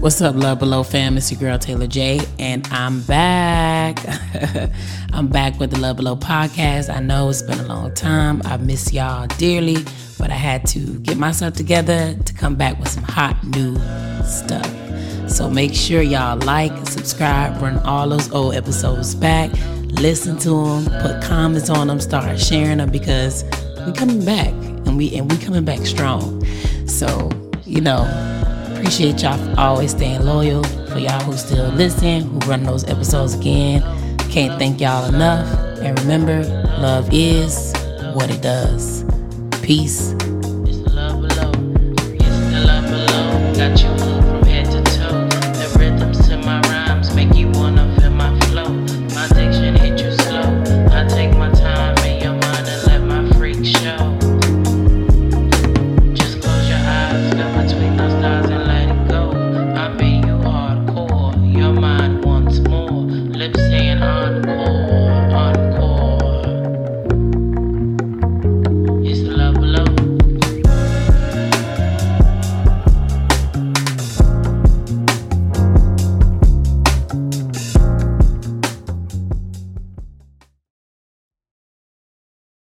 What's up, Love Below fam? It's your girl Taylor Jay, and I'm back. I'm back with the Love Below podcast. I know it's been a long time. I miss y'all dearly, but I had to get myself together to come back with some hot new stuff. So make sure y'all like, subscribe, run all those old episodes back, listen to them, put comments on them, start sharing them because we coming back and we and we coming back strong. So you know Appreciate y'all for always staying loyal. For y'all who still listen, who run those episodes again. Can't thank y'all enough. And remember, love is what it does. Peace.